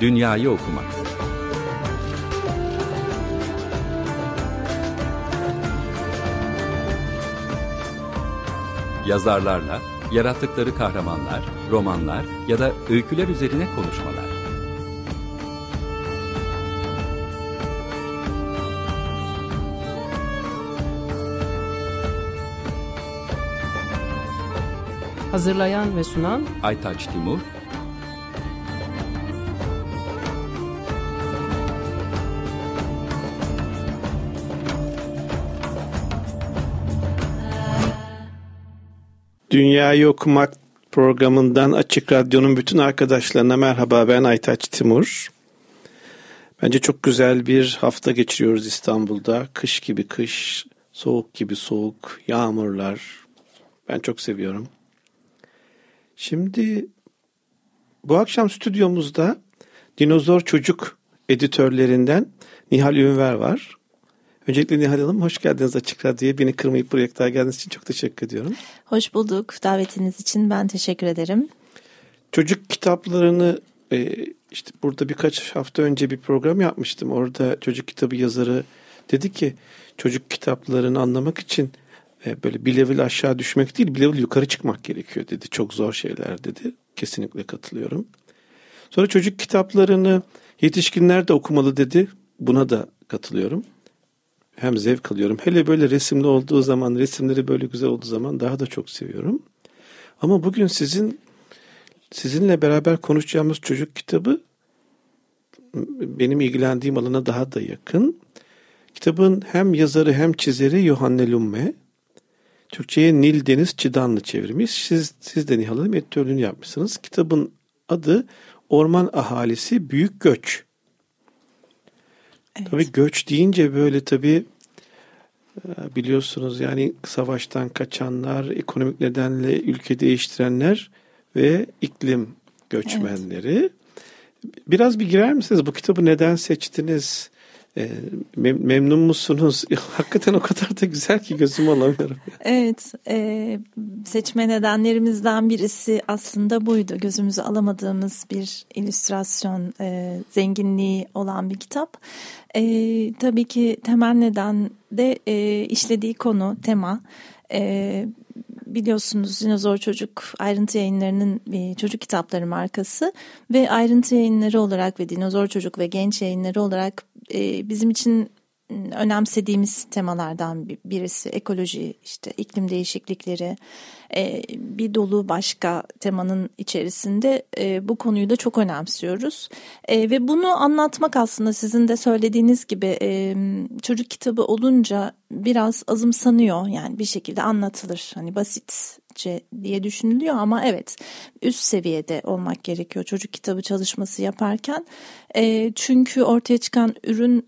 Dünyayı okumak. Yazarlarla, yarattıkları kahramanlar, romanlar ya da öyküler üzerine konuşmalar. Hazırlayan ve sunan Aytaç Timur, Dünyayı Okumak programından Açık Radyo'nun bütün arkadaşlarına merhaba ben Aytaç Timur. Bence çok güzel bir hafta geçiriyoruz İstanbul'da. Kış gibi kış, soğuk gibi soğuk, yağmurlar. Ben çok seviyorum. Şimdi bu akşam stüdyomuzda Dinozor Çocuk editörlerinden Nihal Ünver var. Öncelikle Nihal Hanım hoş geldiniz Açık Radyo'ya. Beni kırmayıp buraya kadar geldiğiniz için çok teşekkür ediyorum. Hoş bulduk. Davetiniz için ben teşekkür ederim. Çocuk kitaplarını e, işte burada birkaç hafta önce bir program yapmıştım. Orada çocuk kitabı yazarı dedi ki çocuk kitaplarını anlamak için e, böyle bir level aşağı düşmek değil bir level yukarı çıkmak gerekiyor dedi. Çok zor şeyler dedi. Kesinlikle katılıyorum. Sonra çocuk kitaplarını yetişkinler de okumalı dedi. Buna da katılıyorum hem zevk alıyorum. Hele böyle resimli olduğu zaman, resimleri böyle güzel olduğu zaman daha da çok seviyorum. Ama bugün sizin sizinle beraber konuşacağımız çocuk kitabı benim ilgilendiğim alana daha da yakın. Kitabın hem yazarı hem çizeri Yohanne Lumme. Türkçe'ye Nil Deniz Çıdanlı çevirmiş. Siz, siz de Nihal Hanım yapmışsınız. Kitabın adı Orman Ahalisi Büyük Göç. Evet. Tabii göç deyince böyle tabii e, biliyorsunuz yani savaştan kaçanlar, ekonomik nedenle ülke değiştirenler ve iklim göçmenleri. Evet. Biraz bir girer misiniz? Bu kitabı neden seçtiniz? E, memnun musunuz? Hakikaten o kadar da güzel ki gözümü alamıyorum. Evet, e, seçme nedenlerimizden birisi aslında buydu. Gözümüzü alamadığımız bir illüstrasyon e, zenginliği olan bir kitap. E, tabii ki temel neden de e, işlediği konu, tema. E, biliyorsunuz Dinozor Çocuk ayrıntı yayınlarının e, çocuk kitapları markası ve ayrıntı yayınları olarak ve Dinozor Çocuk ve genç yayınları olarak e, bizim için önemsediğimiz temalardan birisi ekoloji, işte iklim değişiklikleri, e, bir dolu başka temanın içerisinde e, bu konuyu da çok önemsiyoruz. E, ve bunu anlatmak aslında sizin de söylediğiniz gibi çocuk kitabı olunca biraz azımsanıyor. Yani bir şekilde anlatılır. Hani basitçe diye düşünülüyor ama evet üst seviyede olmak gerekiyor çocuk kitabı çalışması yaparken. Çünkü ortaya çıkan ürün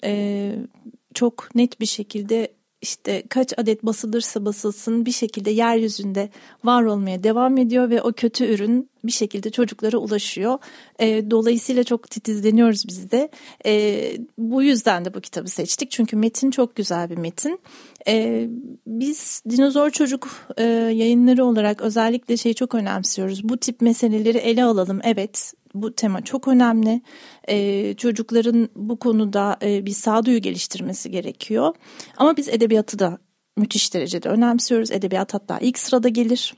çok net bir şekilde işte kaç adet basılırsa basılsın bir şekilde yeryüzünde var olmaya devam ediyor ve o kötü ürün bir şekilde çocuklara ulaşıyor. E, dolayısıyla çok titizleniyoruz biz de. E, bu yüzden de bu kitabı seçtik. Çünkü metin çok güzel bir metin. E, biz Dinozor Çocuk e, yayınları olarak özellikle şeyi çok önemsiyoruz. Bu tip meseleleri ele alalım. Evet bu tema çok önemli. Ee, çocukların bu konuda e, bir sağduyu geliştirmesi gerekiyor. Ama biz edebiyatı da müthiş derecede önemsiyoruz. Edebiyat hatta ilk sırada gelir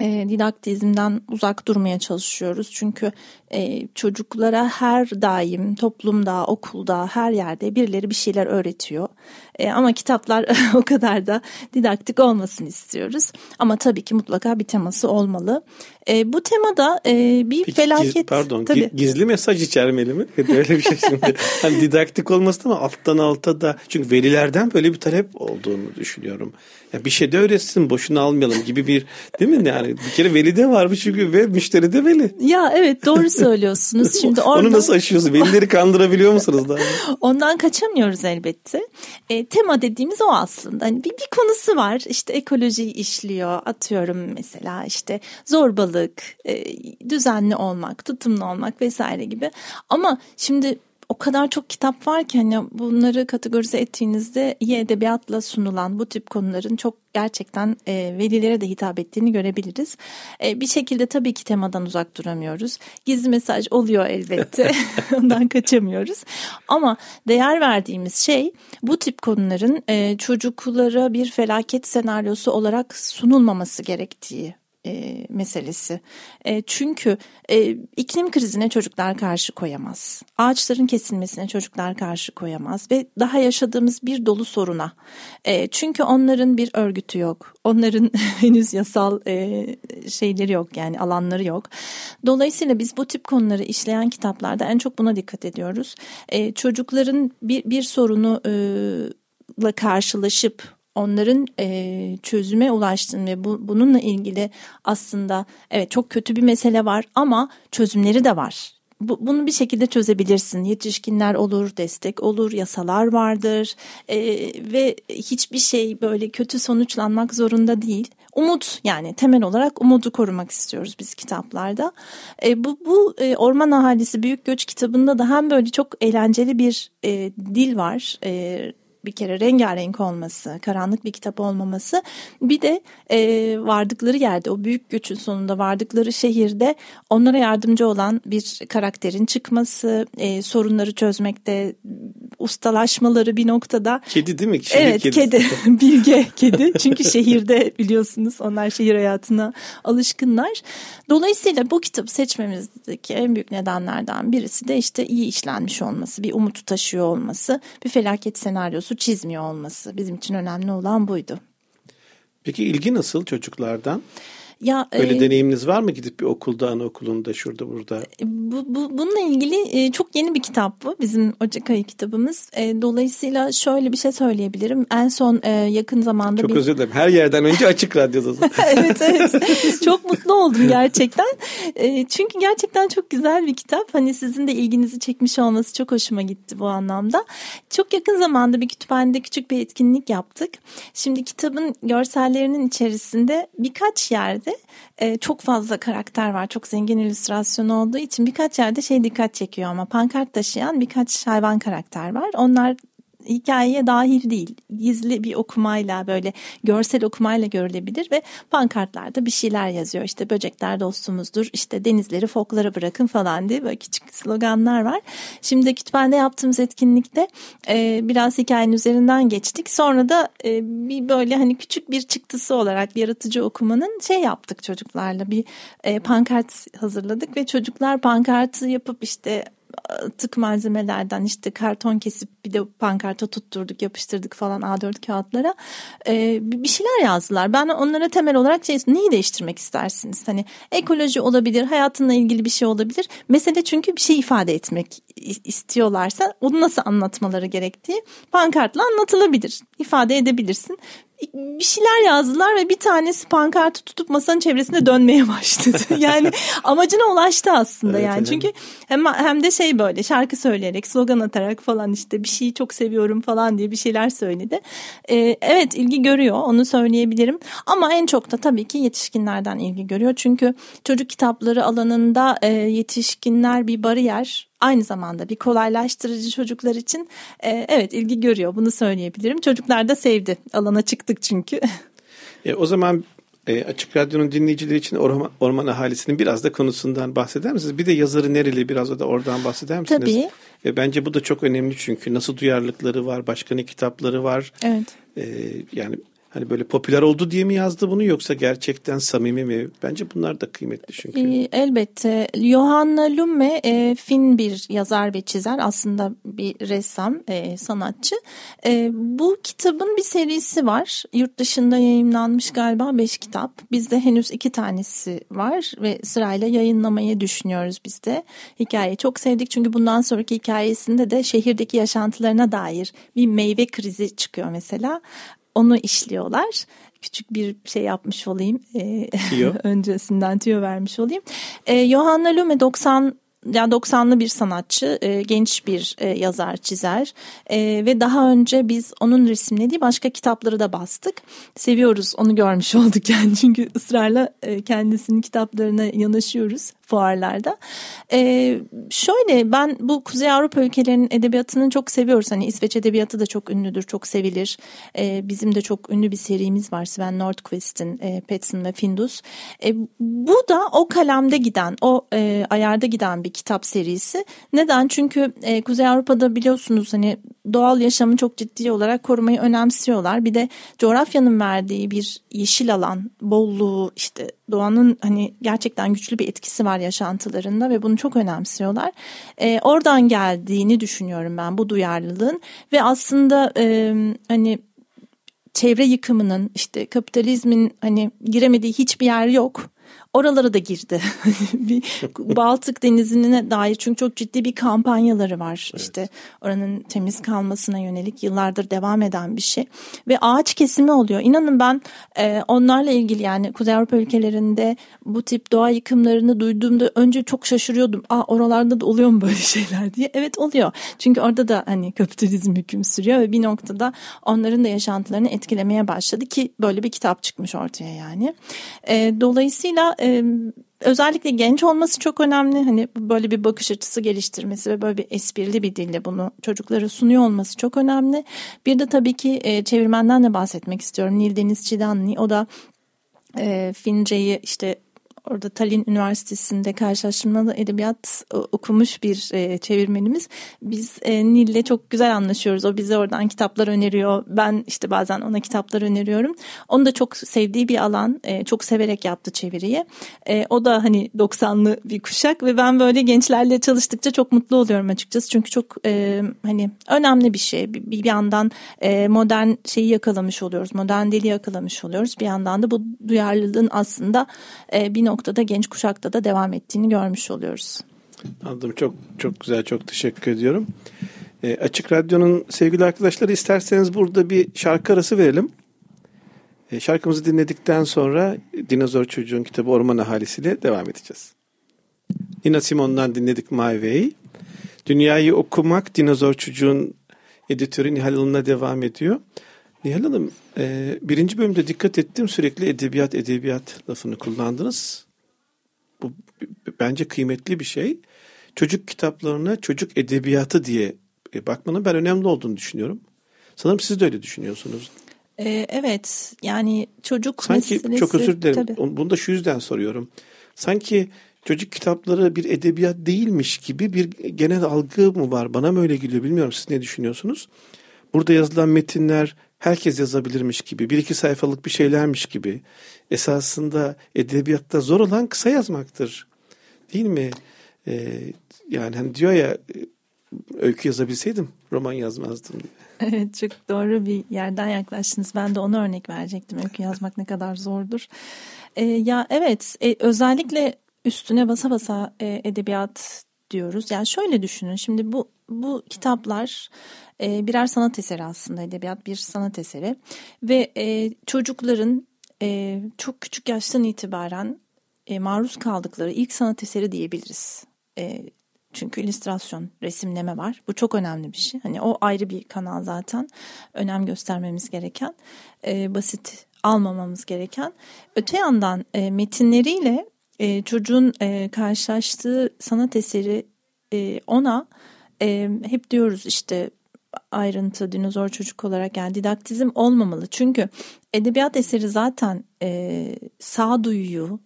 e, didaktizmden uzak durmaya çalışıyoruz. Çünkü e, çocuklara her daim toplumda, okulda, her yerde birileri bir şeyler öğretiyor. E, ama kitaplar o kadar da didaktik olmasın istiyoruz. Ama tabii ki mutlaka bir teması olmalı. E, bu temada e, bir Peki, felaket... Giz, pardon tabii. gizli mesaj içermeli mi? Öyle bir şey şimdi. hani didaktik olmasın ama alttan alta da... Çünkü velilerden böyle bir talep olduğunu düşünüyorum. Ya bir şey de öğretsin boşuna almayalım gibi bir değil mi? Yani bir kere veli de var çünkü ve müşteri de veli. Ya evet doğru söylüyorsunuz. Şimdi oradan... Onu nasıl aşıyorsunuz? Velileri kandırabiliyor musunuz daha? Ondan kaçamıyoruz elbette. E, tema dediğimiz o aslında. Hani bir, bir konusu var. İşte ekoloji işliyor. Atıyorum mesela işte zorbalık, e, düzenli olmak, tutumlu olmak vesaire gibi. Ama şimdi o kadar çok kitap var ki hani bunları kategorize ettiğinizde iyi edebiyatla sunulan bu tip konuların çok gerçekten e, velilere de hitap ettiğini görebiliriz. E, bir şekilde tabii ki temadan uzak duramıyoruz. Gizli mesaj oluyor elbette. Ondan kaçamıyoruz. Ama değer verdiğimiz şey bu tip konuların e, çocuklara bir felaket senaryosu olarak sunulmaması gerektiği e, meselesi. E, çünkü e, iklim krizine çocuklar karşı koyamaz. Ağaçların kesilmesine çocuklar karşı koyamaz ve daha yaşadığımız bir dolu soruna. E, çünkü onların bir örgütü yok. Onların henüz yasal e, şeyleri yok yani alanları yok. Dolayısıyla biz bu tip konuları işleyen kitaplarda en çok buna dikkat ediyoruz. E, çocukların bir, bir sorunu e, karşılaşıp onların e, çözüme ulaştığını ve bu, bununla ilgili aslında evet çok kötü bir mesele var ama çözümleri de var. Bu, bunu bir şekilde çözebilirsin. Yetişkinler olur, destek olur, yasalar vardır e, ve hiçbir şey böyle kötü sonuçlanmak zorunda değil. Umut yani temel olarak umudu korumak istiyoruz biz kitaplarda. E, bu bu e, Orman Ahalisi Büyük Göç kitabında da hem böyle çok eğlenceli bir e, dil var. E, bir kere rengarenk olması, karanlık bir kitap olmaması. Bir de e, vardıkları yerde o büyük göçün sonunda vardıkları şehirde onlara yardımcı olan bir karakterin çıkması, e, sorunları çözmekte ustalaşmaları bir noktada. Kedi değil mi? Şehir evet kedisi. kedi, bilge kedi. Çünkü şehirde biliyorsunuz onlar şehir hayatına alışkınlar. Dolayısıyla bu kitabı seçmemizdeki en büyük nedenlerden birisi de işte iyi işlenmiş olması, bir umutu taşıyor olması, bir felaket senaryosu çizmiyor olması bizim için önemli olan buydu. Peki ilgi nasıl çocuklardan? Ya Böyle e, deneyiminiz var mı gidip bir okulda, anaokulunda, şurada, burada? Bu, bu bununla ilgili e, çok yeni bir kitap bu. Bizim Ocak ayı kitabımız. E, dolayısıyla şöyle bir şey söyleyebilirim. En son e, yakın zamanda Çok bir... özür dilerim. Her yerden önce açık radyoda. evet evet. Çok mutlu oldum gerçekten. E, çünkü gerçekten çok güzel bir kitap. Hani sizin de ilginizi çekmiş olması çok hoşuma gitti bu anlamda. Çok yakın zamanda bir kütüphanede küçük bir etkinlik yaptık. Şimdi kitabın görsellerinin içerisinde birkaç yerde yerde e, çok fazla karakter var. Çok zengin illüstrasyon olduğu için birkaç yerde şey dikkat çekiyor ama pankart taşıyan birkaç hayvan karakter var. Onlar hikayeye dahil değil. Gizli bir okumayla böyle görsel okumayla görülebilir ve pankartlarda bir şeyler yazıyor. İşte böcekler dostumuzdur, işte denizleri foklara bırakın falan diye böyle küçük sloganlar var. Şimdi kütüphanede yaptığımız etkinlikte e, biraz hikayenin üzerinden geçtik. Sonra da e, bir böyle hani küçük bir çıktısı olarak yaratıcı okumanın şey yaptık çocuklarla bir e, pankart hazırladık ve çocuklar pankartı yapıp işte tık malzemelerden işte karton kesip bir de pankarta tutturduk yapıştırdık falan A4 kağıtlara ee, bir şeyler yazdılar. Ben onlara temel olarak şey neyi değiştirmek istersiniz? Hani ekoloji olabilir, hayatınla ilgili bir şey olabilir. Mesele çünkü bir şey ifade etmek istiyorlarsa onu nasıl anlatmaları gerektiği pankartla anlatılabilir. ifade edebilirsin bir şeyler yazdılar ve bir tanesi pankartı tutup masanın çevresinde dönmeye başladı. yani amacına ulaştı aslında evet, yani. Evet. Çünkü hem hem de şey böyle şarkı söyleyerek, slogan atarak falan işte bir şeyi çok seviyorum falan diye bir şeyler söyledi. Ee, evet ilgi görüyor onu söyleyebilirim. Ama en çok da tabii ki yetişkinlerden ilgi görüyor. Çünkü çocuk kitapları alanında e, yetişkinler bir bariyer aynı zamanda bir kolaylaştırıcı çocuklar için e, evet ilgi görüyor bunu söyleyebilirim. Çocuklar da sevdi alana çıktık çünkü. E, o zaman e, Açık Radyo'nun dinleyicileri için orman, orman ahalisinin biraz da konusundan bahseder misiniz? Bir de yazarı nereli biraz da oradan bahseder misiniz? Tabii. E, bence bu da çok önemli çünkü nasıl duyarlılıkları var, başka ne kitapları var. Evet. E, yani Hani böyle popüler oldu diye mi yazdı bunu yoksa gerçekten samimi mi? Bence bunlar da kıymetli çünkü. Elbette. Johanna Lumme e, Fin bir yazar ve çizer. Aslında bir ressam, e, sanatçı. E, bu kitabın bir serisi var. Yurt dışında yayınlanmış galiba beş kitap. Bizde henüz iki tanesi var ve sırayla yayınlamayı düşünüyoruz biz de. Hikayeyi çok sevdik çünkü bundan sonraki hikayesinde de şehirdeki yaşantılarına dair bir meyve krizi çıkıyor mesela onu işliyorlar. Küçük bir şey yapmış olayım. E, öncesinden tüyo vermiş olayım. E, Johanna Lume 90 yani 90'lı bir sanatçı, e, genç bir e, yazar, çizer e, ve daha önce biz onun resimlediği başka kitapları da bastık. Seviyoruz, onu görmüş olduk yani çünkü ısrarla e, kendisinin kitaplarına yanaşıyoruz fuarlarda. Ee, şöyle ben bu Kuzey Avrupa ülkelerinin edebiyatını çok seviyoruz. Hani İsveç edebiyatı da çok ünlüdür, çok sevilir. Ee, bizim de çok ünlü bir serimiz var. Sven Nordqvist'in e, Petson ve Findus. E, bu da o kalemde giden, o e, ayarda giden bir kitap serisi. Neden? Çünkü e, Kuzey Avrupa'da biliyorsunuz hani doğal yaşamı çok ciddi olarak korumayı önemsiyorlar. Bir de coğrafyanın verdiği bir yeşil alan, bolluğu işte doğanın hani gerçekten güçlü bir etkisi var yaşantılarında ve bunu çok önemsiyorlar. E, oradan geldiğini düşünüyorum ben bu duyarlılığın ve aslında e, hani çevre yıkımının işte kapitalizmin hani giremediği hiçbir yer yok oralara da girdi. Baltık Denizi'ne dair çünkü çok ciddi bir kampanyaları var. Evet. İşte oranın temiz kalmasına yönelik yıllardır devam eden bir şey. Ve ağaç kesimi oluyor. İnanın ben e, onlarla ilgili yani Kuzey Avrupa ülkelerinde bu tip doğa yıkımlarını duyduğumda önce çok şaşırıyordum. Aa oralarda da oluyor mu böyle şeyler diye. Evet oluyor. Çünkü orada da hani kapitalizm hüküm sürüyor ve bir noktada onların da yaşantılarını etkilemeye başladı ki böyle bir kitap çıkmış ortaya yani. E, dolayısıyla e, özellikle genç olması çok önemli. Hani böyle bir bakış açısı geliştirmesi ve böyle bir esprili bir dille bunu çocuklara sunuyor olması çok önemli. Bir de tabii ki e, çevirmenden de bahsetmek istiyorum. Nil Deniz Çidanlı o da e, Fince'yi işte orada Tallinn Üniversitesi'nde karşılaştırmalı edebiyat e, okumuş bir e, çevirmenimiz. Biz e, Nil'le çok güzel anlaşıyoruz. O bize oradan kitaplar öneriyor. Ben işte bazen ona kitaplar öneriyorum. Onu da çok sevdiği bir alan. Çok severek yaptı çeviriyi. O da hani 90'lı bir kuşak ve ben böyle gençlerle çalıştıkça çok mutlu oluyorum açıkçası. Çünkü çok hani önemli bir şey. Bir, yandan modern şeyi yakalamış oluyoruz. Modern dili yakalamış oluyoruz. Bir yandan da bu duyarlılığın aslında e, bir noktada noktada genç kuşakta da devam ettiğini görmüş oluyoruz. Anladım. Çok çok güzel. Çok teşekkür ediyorum. E, Açık Radyo'nun sevgili arkadaşları isterseniz burada bir şarkı arası verelim. E, şarkımızı dinledikten sonra Dinozor Çocuğun kitabı Orman Ahalisi ile devam edeceğiz. Nina Simone'dan dinledik My Way. Dünyayı okumak Dinozor Çocuğun editörü Nihal Hanım'la devam ediyor. Nihal Hanım, e, birinci bölümde dikkat ettim sürekli edebiyat edebiyat lafını kullandınız. Bu bence kıymetli bir şey. Çocuk kitaplarına çocuk edebiyatı diye e, bakmanın ben önemli olduğunu düşünüyorum. Sanırım siz de öyle düşünüyorsunuz. Ee, evet yani çocuk Sanki meselesi. çok özür dilerim. Tabii. Bunu da şu yüzden soruyorum. Sanki çocuk kitapları bir edebiyat değilmiş gibi bir genel algı mı var? Bana mı öyle geliyor bilmiyorum. Siz ne düşünüyorsunuz? Burada yazılan metinler herkes yazabilirmiş gibi, bir iki sayfalık bir şeylermiş gibi. Esasında edebiyatta zor olan kısa yazmaktır. Değil mi? Ee, yani hani diyor ya öykü yazabilseydim roman yazmazdım diye. Evet çok doğru bir yerden yaklaştınız. Ben de ona örnek verecektim. Öykü yazmak ne kadar zordur. Ee, ya evet e, özellikle üstüne basa basa e, edebiyat diyoruz. Yani şöyle düşünün. Şimdi bu bu kitaplar e, birer sanat eseri aslında edebiyat bir sanat eseri ve e, çocukların e, çok küçük yaştan itibaren e, maruz kaldıkları ilk sanat eseri diyebiliriz. E, çünkü illüstrasyon, resimleme var. Bu çok önemli bir şey. Hani o ayrı bir kanal zaten. Önem göstermemiz gereken, e, basit almamamız gereken. Öte yandan e, metinleriyle e, çocuğun e, karşılaştığı sanat eseri e, ona e, hep diyoruz işte ayrıntı dinozor çocuk olarak yani didaktizm olmamalı. Çünkü edebiyat eseri zaten e, sağduyuyu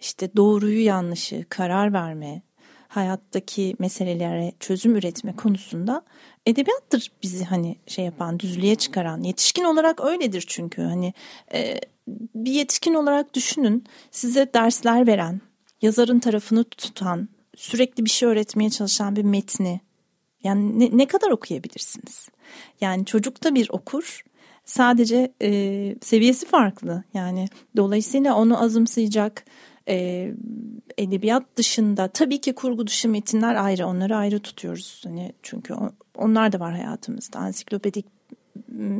işte doğruyu yanlışı karar verme hayattaki meselelere çözüm üretme konusunda edebiyattır bizi hani şey yapan düzlüğe çıkaran yetişkin olarak öyledir çünkü hani e, bir yetişkin olarak düşünün size dersler veren yazarın tarafını tutan sürekli bir şey öğretmeye çalışan bir metni yani ne, ne kadar okuyabilirsiniz? Yani çocuk da bir okur. Sadece e, seviyesi farklı. Yani dolayısıyla onu azımsayacak e, edebiyat dışında tabii ki kurgu dışı metinler ayrı. Onları ayrı tutuyoruz. Hani çünkü onlar da var hayatımızda. Ansiklopedik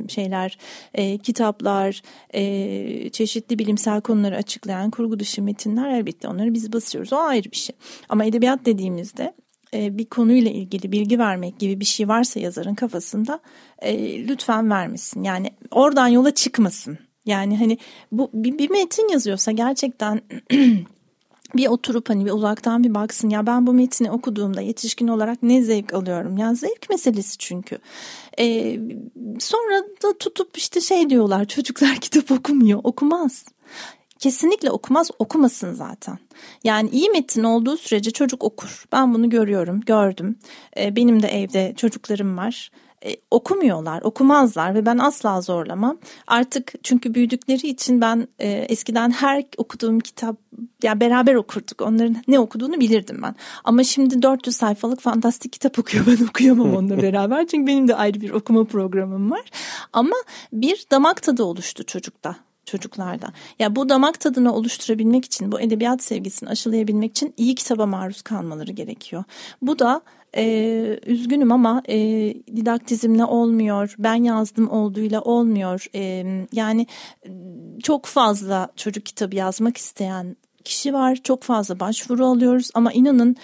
şeyler, e, kitaplar, e, çeşitli bilimsel konuları açıklayan kurgu dışı metinler elbette onları biz basıyoruz. O ayrı bir şey. Ama edebiyat dediğimizde e, bir konuyla ilgili bilgi vermek gibi bir şey varsa yazarın kafasında e, lütfen vermesin. Yani oradan yola çıkmasın. Yani hani bu bir, bir metin yazıyorsa gerçekten bir oturup hani bir uzaktan bir baksın ya ben bu metni okuduğumda yetişkin olarak ne zevk alıyorum ya zevk meselesi çünkü ee, sonra da tutup işte şey diyorlar çocuklar kitap okumuyor okumaz kesinlikle okumaz okumasın zaten. Yani iyi metin olduğu sürece çocuk okur. Ben bunu görüyorum, gördüm. Ee, benim de evde çocuklarım var. Ee, okumuyorlar, okumazlar ve ben asla zorlamam. Artık çünkü büyüdükleri için ben e, eskiden her okuduğum kitap ya beraber okurduk. Onların ne okuduğunu bilirdim ben. Ama şimdi 400 sayfalık fantastik kitap okuyor. Ben okuyamam onunla beraber. Çünkü benim de ayrı bir okuma programım var. Ama bir damak tadı oluştu çocukta çocuklarda. Ya bu damak tadını oluşturabilmek için, bu edebiyat sevgisini aşılayabilmek için iyi kitaba maruz kalmaları gerekiyor. Bu da e, üzgünüm ama e, didaktizmle olmuyor, ben yazdım olduğuyla olmuyor. E, yani çok fazla çocuk kitabı yazmak isteyen kişi var, çok fazla başvuru alıyoruz ama inanın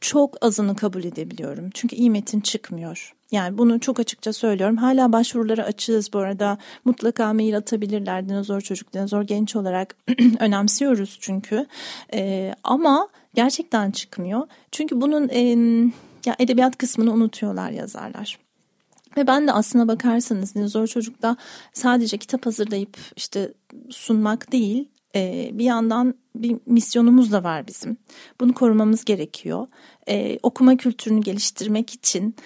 çok azını kabul edebiliyorum. Çünkü iyi metin çıkmıyor. Yani bunu çok açıkça söylüyorum. Hala başvurulara açığız bu arada. Mutlaka mail atabilirler. Dinozor çocuk, dinozor genç olarak önemsiyoruz çünkü. Ee, ama gerçekten çıkmıyor. Çünkü bunun e, ya edebiyat kısmını unutuyorlar yazarlar. Ve ben de aslına bakarsanız Dinozor Çocuk'ta sadece kitap hazırlayıp işte sunmak değil e, bir yandan bir misyonumuz da var bizim. Bunu korumamız gerekiyor. E, okuma kültürünü geliştirmek için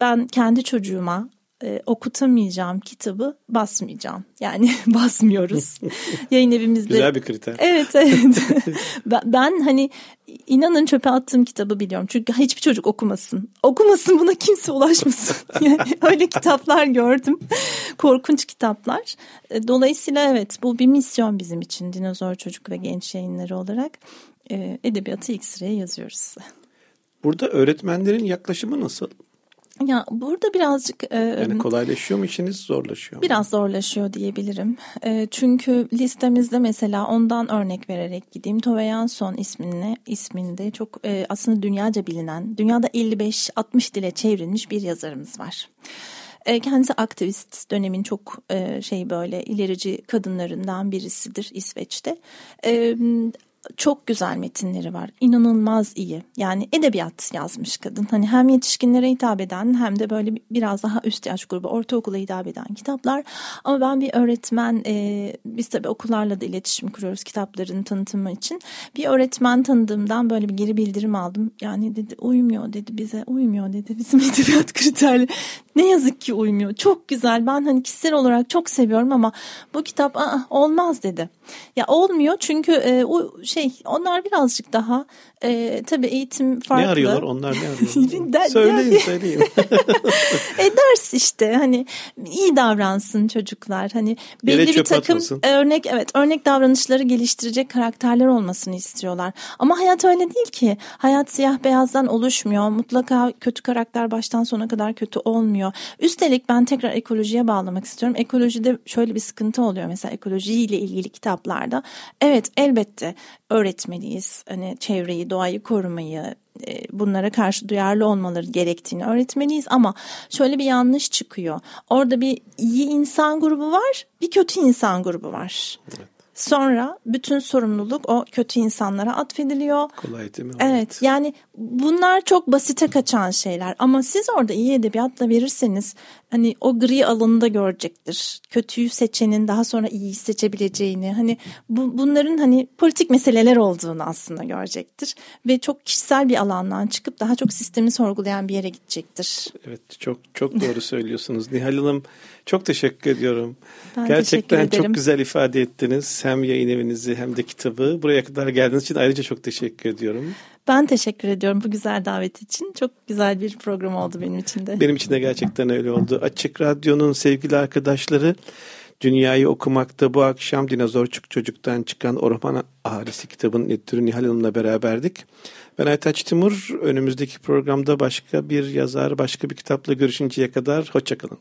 ben kendi çocuğuma e, okutamayacağım kitabı basmayacağım. Yani basmıyoruz. Yayın evimizde. Güzel bir kriter. Evet evet. ben, ben hani inanın çöpe attığım kitabı biliyorum. Çünkü hiçbir çocuk okumasın. Okumasın buna kimse ulaşmasın. Yani öyle kitaplar gördüm. Korkunç kitaplar. E, dolayısıyla evet bu bir misyon bizim için. Dinozor Çocuk ve Genç Yayınları olarak e, edebiyatı ilk sıraya yazıyoruz. Burada öğretmenlerin yaklaşımı nasıl? Ya burada birazcık e, yani kolaylaşıyor mu işiniz zorlaşıyor mu? Biraz zorlaşıyor diyebilirim. E, çünkü listemizde mesela ondan örnek vererek gideyim. Tove Jansson isminde, isminde çok e, aslında dünyaca bilinen, dünyada 55-60 dile çevrilmiş bir yazarımız var. E, kendisi aktivist dönemin çok e, şey böyle ilerici kadınlarından birisidir İsveç'te. E, çok güzel metinleri var. İnanılmaz iyi. Yani edebiyat yazmış kadın. Hani hem yetişkinlere hitap eden hem de böyle biraz daha üst yaş grubu, ortaokula hitap eden kitaplar. Ama ben bir öğretmen, e, biz tabii okullarla da iletişim kuruyoruz kitapların tanıtımı için. Bir öğretmen tanıdığımdan böyle bir geri bildirim aldım. Yani dedi uymuyor dedi bize, uymuyor dedi bizim edebiyat kriterleri. Ne yazık ki uymuyor. Çok güzel. Ben hani kişisel olarak çok seviyorum ama bu kitap Aa, olmaz dedi. Ya olmuyor çünkü e, o şey onlar birazcık daha e, tabii eğitim farklı. Ne arıyorlar onlar ne arıyorlar? söyleyin söyleyin. e, ders işte hani iyi davransın çocuklar. Hani belli bir takım atmasın. örnek evet örnek davranışları geliştirecek karakterler olmasını istiyorlar. Ama hayat öyle değil ki. Hayat siyah beyazdan oluşmuyor. Mutlaka kötü karakter baştan sona kadar kötü olmuyor. Üstelik ben tekrar ekolojiye bağlamak istiyorum. Ekolojide şöyle bir sıkıntı oluyor mesela ekolojiyle ilgili kitaplarda. Evet elbette öğretmeliyiz. Hani çevreyi, doğayı korumayı, e, bunlara karşı duyarlı olmaları gerektiğini öğretmeliyiz ama şöyle bir yanlış çıkıyor. Orada bir iyi insan grubu var, bir kötü insan grubu var. Evet. Sonra bütün sorumluluk o kötü insanlara atfediliyor. Kolay değil mi? Evet yani bunlar çok basite kaçan şeyler ama siz orada iyi edebiyatla verirseniz hani o gri alanında görecektir. Kötüyü seçenin daha sonra iyiyi seçebileceğini hani bu, bunların hani politik meseleler olduğunu aslında görecektir. Ve çok kişisel bir alandan çıkıp daha çok sistemi sorgulayan bir yere gidecektir. Evet çok çok doğru söylüyorsunuz. Nihal Hanım çok teşekkür ediyorum. Ben Gerçekten teşekkür çok güzel ifade ettiniz. Hem yayın evinizi hem de kitabı. Buraya kadar geldiğiniz için ayrıca çok teşekkür ediyorum. Ben teşekkür ediyorum bu güzel davet için. Çok güzel bir program oldu benim için de. Benim için de gerçekten öyle oldu. Açık Radyo'nun sevgili arkadaşları Dünyayı okumakta bu akşam Dinozorçuk Çocuk'tan çıkan Orman Ahalisi kitabının editörü Nihal Hanım'la beraberdik. Ben Aytaç Timur. Önümüzdeki programda başka bir yazar, başka bir kitapla görüşünceye kadar hoşçakalın.